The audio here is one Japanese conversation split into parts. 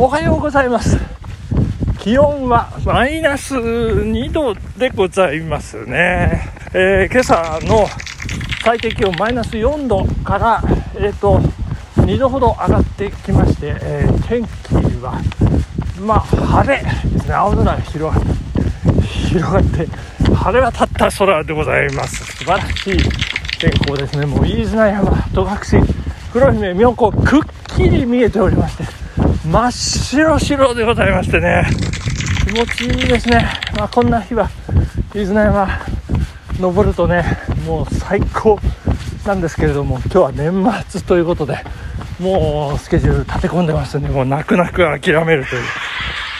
おはようございます。気温はマイナス2度でございますね、えー、今朝の最低気温マイナス4度からえっ、ー、と2度ほど上がってきまして、えー、天気はまあ晴れですね。青空が広がって広がって晴れ渡った空でございます。素晴らしい天候ですね。もう飯綱山戸隠黒姫妙高くっきり見えておりまして真っ白白でございましてね。気持ちいいですね、まあ、こんな日は飯綱山登るとねもう最高なんですけれども今日は年末ということでもうスケジュール立て込んでますんでもう泣く泣く諦めるという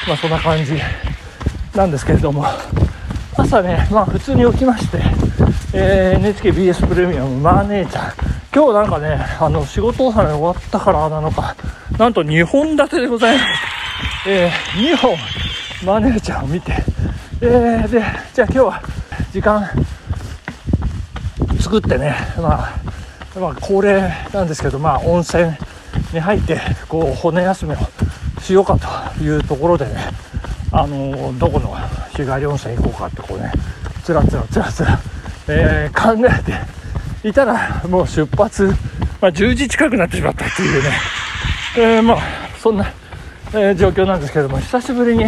まあそんな感じなんですけれども。朝ねまあ普通に起きまして、えー、NHKBS プレミアムマー姉ちゃん今日なんかねあの仕事納め終わったからなのかなんと2本立てでございます、えー、2本マネージャーを見て、えー、でじゃあ今日は時間作ってね、まあ、まあ恒例なんですけど、まあ、温泉に入ってこう骨休めをしようかというところでね。あのどこの日帰り温泉行こうかってこうね。つらつらつらつら、えー、考えていたらもう出発、まあ、10時近くなってしまったっていうね、えー、まあそんな、えー、状況なんですけども久しぶりに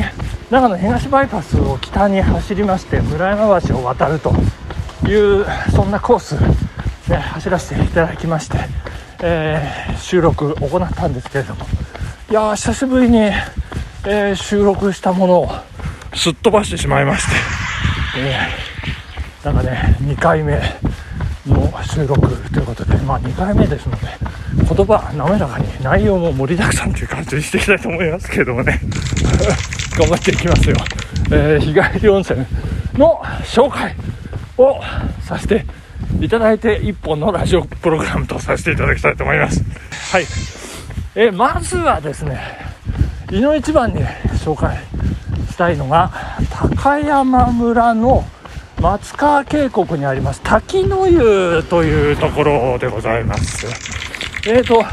長野東バイパスを北に走りまして村山橋を渡るというそんなコース、ね、走らせていただきまして、えー、収録行ったんですけれども。いや久しぶりに、え、収録したものをすっ飛ばしてしまいまして、え、なんかね2回目の収録ということで、まあ、2回目ですので言葉滑らかに内容も盛りだくさんという感じにしていきたいと思いますけれどもね。頑張っていきますよ、えー、日帰り温泉の紹介をさせていただいて1本のラジオプログラムとさせていただきたいと思います。はい、え、まずはですね井の一番に紹介したいのが高山村の松川渓谷にあります滝の湯というところでございます。えーと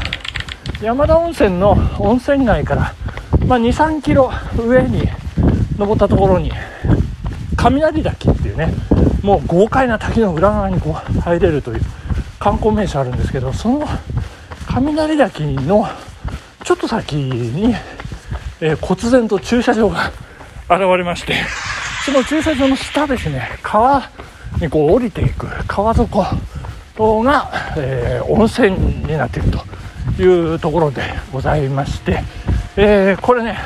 山田温泉の温泉街から、まあ、23キロ上に登ったところに雷滝っていうねもう豪快な滝の裏側にこう入れるという観光名所あるんですけどその雷滝のちょっと先に、えー、忽然と駐車場が現れましてその駐車場の下ですね川にこう降りていく川底。が、えー、温泉になっているというところでございまして、えー、これね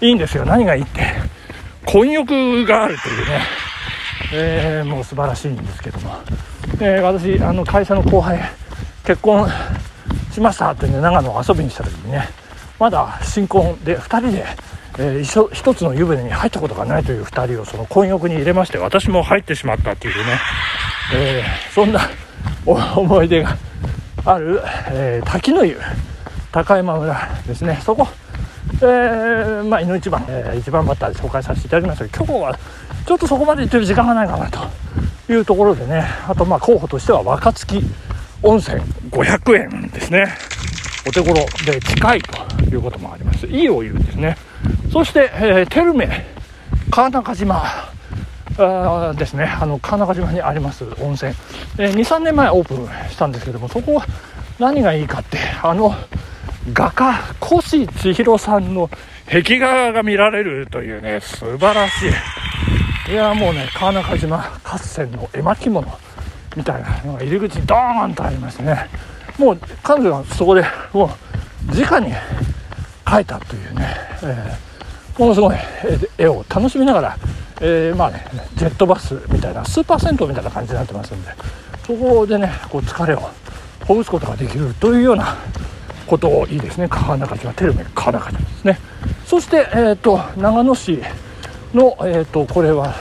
いいんですよ。何がいいって混浴があるというね、えー、もう素晴らしいんですけども、え、私あの会社の後輩結婚しましたってね長野を遊びにした時にねまだ新婚で2人で、えー、一緒一つの湯船に入ったことがないという2人をその混浴に入れまして私も入ってしまったっていうね、えー、そんな思い出がある、えー、滝の湯高山村ですねそこえー、まあ、の一番、えー、一番バッターで紹介させていただきましたけど、今日はちょっとそこまで行ってる時間がないかなというところでね、あとまあ候補としては若槻温泉500円ですね。お手頃で近いということもあります。いいお湯ですね。そして、えー、テルメ、川中島、あですね、あの川中島にあります温泉、えー、2、3年前オープンしたんですけども、そこは何がいいかって、あの画家越千尋さんの壁画が見られるというね素晴らしい。いやもうね川中島合戦の絵巻物みたいなのが入り口にドーンとありましてね。もう彼女はそこでもう直に描いたというね、えー、ものすごい絵を楽しみながら、えー、まあねジェットバスみたいなスーパー銭湯みたいな感じになってますんでそこでねこう疲れをほぐすことができるというようなことをいいですね。川中島テルメ川中島ですね。そして、えーと、長野市の、えーと、これは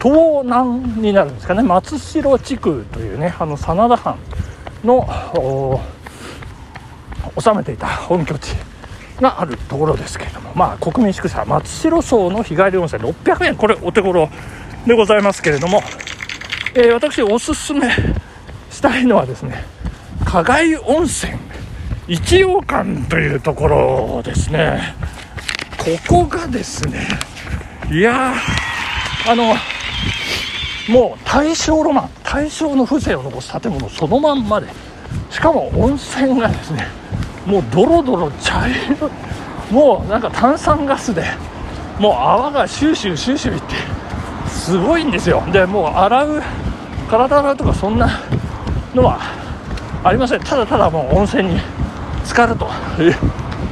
東南になるんですかね。松代地区というねあの真田藩の治めていた本拠地。があるところですけれどもまあ国民宿舎松代荘の日帰り温泉600円。これお手頃でございますけれども、えー、私おすすめしたいのはですね加害温泉一応館というところですね。ここがですねいやあのもう大正ロマン大正の風情を残す建物そのまんまでしかも温泉がですねもうドロドロ茶色もうなんか炭酸ガスで。もう泡がシューシューシューシューいって。すごいんですよ。でもう洗う体洗うとかそんなのはありません。ただただもう温泉に浸かると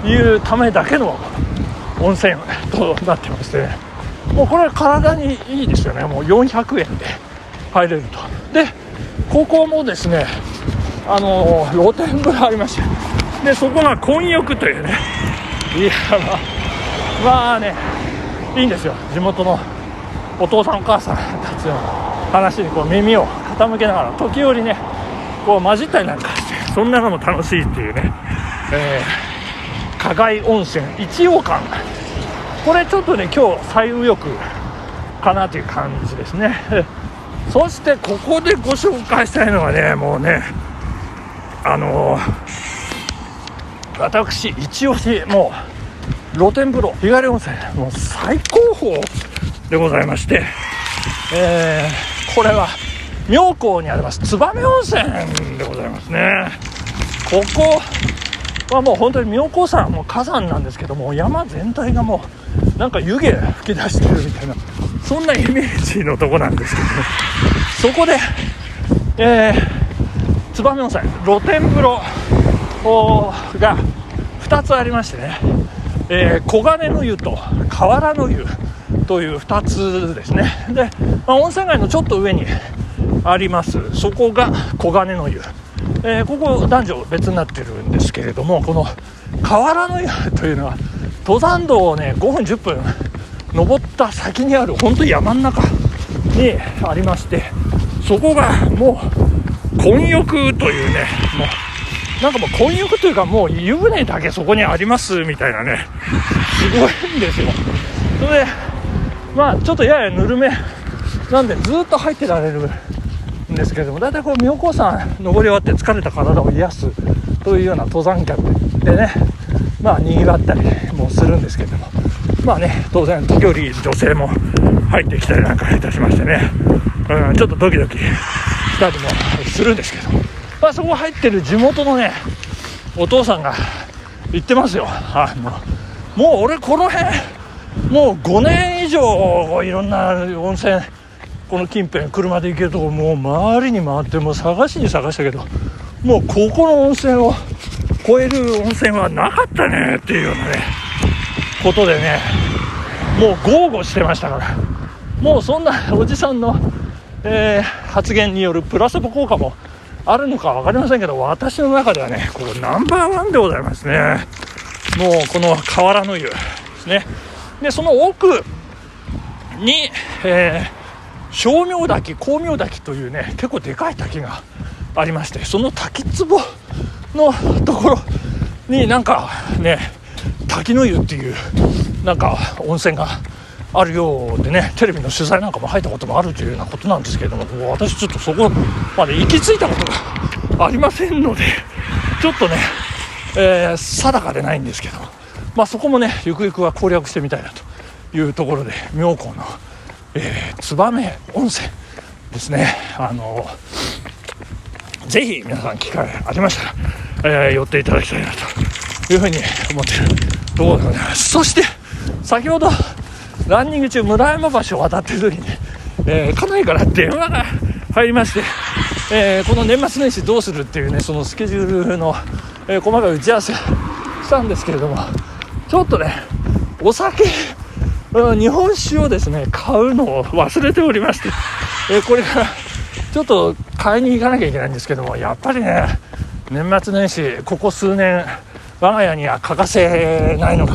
いうためだけの温泉となってまして。もうこれ体にいいですよね。もう400円で入れると。でここもですねあの露天風呂ありまして。でそこが混浴というね。いやまあ。まあねいいんですよ。地元のお父さんお母さんたちの話にこう耳を傾けながら時折ねこう混じったりなんかしてそんなのも楽しいっていうね、えー、加害温泉一応館。これちょっとね今日最右翼かなという感じですね。そしてここでご紹介したいのはねもうねあのー、私一押しもう露天風呂日帰り温泉もう最高峰でございまして、えー、これは妙高にあります燕温泉でございますね。ここはもう本当に妙高山もう火山なんですけども山全体がもうなんか湯気噴き出してるみたいなそんなイメージのとこなんですけどねそこで、えー、燕温泉露天風呂が2つありましてね、えー、黄金の湯と河原の湯という2つですね。で、まあ、温泉街のちょっと上にあります。そこが黄金の湯、えー、ここ男女別になってるんですけれどもこの河原の湯というのは登山道をね5分10分登った先にある本当に山の中にありましてそこがもう混浴というねもうなんかもう混浴というかもう湯船だけそこにありますみたいなね。すごいんですよ。それでまあちょっとややぬるめなんでずっと入ってられるんですけれども大体こう妙高山登り終わって疲れた体を癒すというような登山客でねまあにぎわったりもするんですけれどもまあね当然時折女性も入ってきたりなんかいたしましてね、うん、ちょっとドキドキしたりもするんですけど、まあ、そこ入ってる地元のねお父さんが言ってますよ。あのもう俺この辺もう5年以上いろんな温泉この近辺車で行けるとこもう周りに回ってもう探しに探したけどもうここの温泉を超える温泉はなかったねっていうようなねことでねもう豪語してましたから。もうそんなおじさんの、えー、発言によるプラセボ効果もあるのか分かりませんけど私の中ではねこうナンバーワンでございますね。もうこの河原の湯ですね。でその奥に、えー、正明滝光明滝というね結構でかい滝がありましてその滝壺のところになんかね滝の湯っていうなんか温泉があるようでねテレビの取材なんかも入ったこともあるというようなことなんですけれども私ちょっとそこまで行き着いたことがありませんのでちょっとね、えー、定かでないんですけどまあ、そこもねゆくゆくは攻略してみたいなというところで妙高の、えー、燕温泉ですね。あのぜひ皆さん機会ありましたら、えー、寄っていただきたいなというふうに思っているところでございます。そして先ほどランニング中村山橋を渡っている時に、えー、家内から電話が入りまして、えー、この年末年始どうするっていうねそのスケジュールの、えー、細かい打ち合わせしたんですけれどもちょっとね、お酒、日本酒をですね、買うのを忘れておりまして、えこれからちょっと買いに行かなきゃいけないんですけども、やっぱりね、年末年始、ここ数年、我が家には欠かせないのが、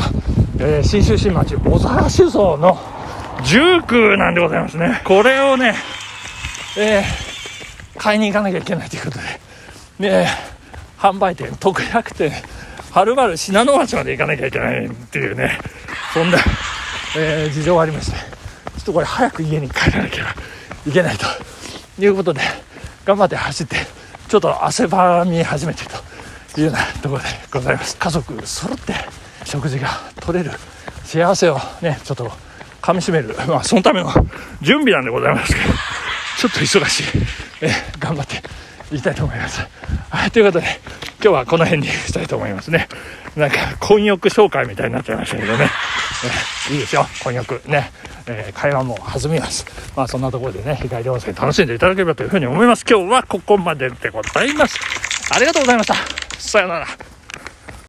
えー、信州新町小沢酒造のジュークなんでございますね。これをね、えー、買いに行かなきゃいけないということで、ね、販売店、特約店、はるばる信濃町まで行かなきゃいけないっていうね、そんな、えー、事情がありまして、ちょっとこれ早く家に帰らなきゃいけないということで、頑張って走って、ちょっと汗ばみ始めてというようなところでございます家族揃って食事が取れる幸せをねちょっとかみしめる。まあそのための準備なんでございますけど。ちょっと忙しい。え頑張っていきたいと思います。はいということで今日はこの辺にしたいと思いますね。なんか婚欲紹介みたいになっちゃいましたけどね、えいいですよ。婚欲ね、えー、会話も弾みます。まあそんなところでね日帰り温泉楽しんでいただければというふうに思います。今日はここまででございます。ありがとうございました。さようなら。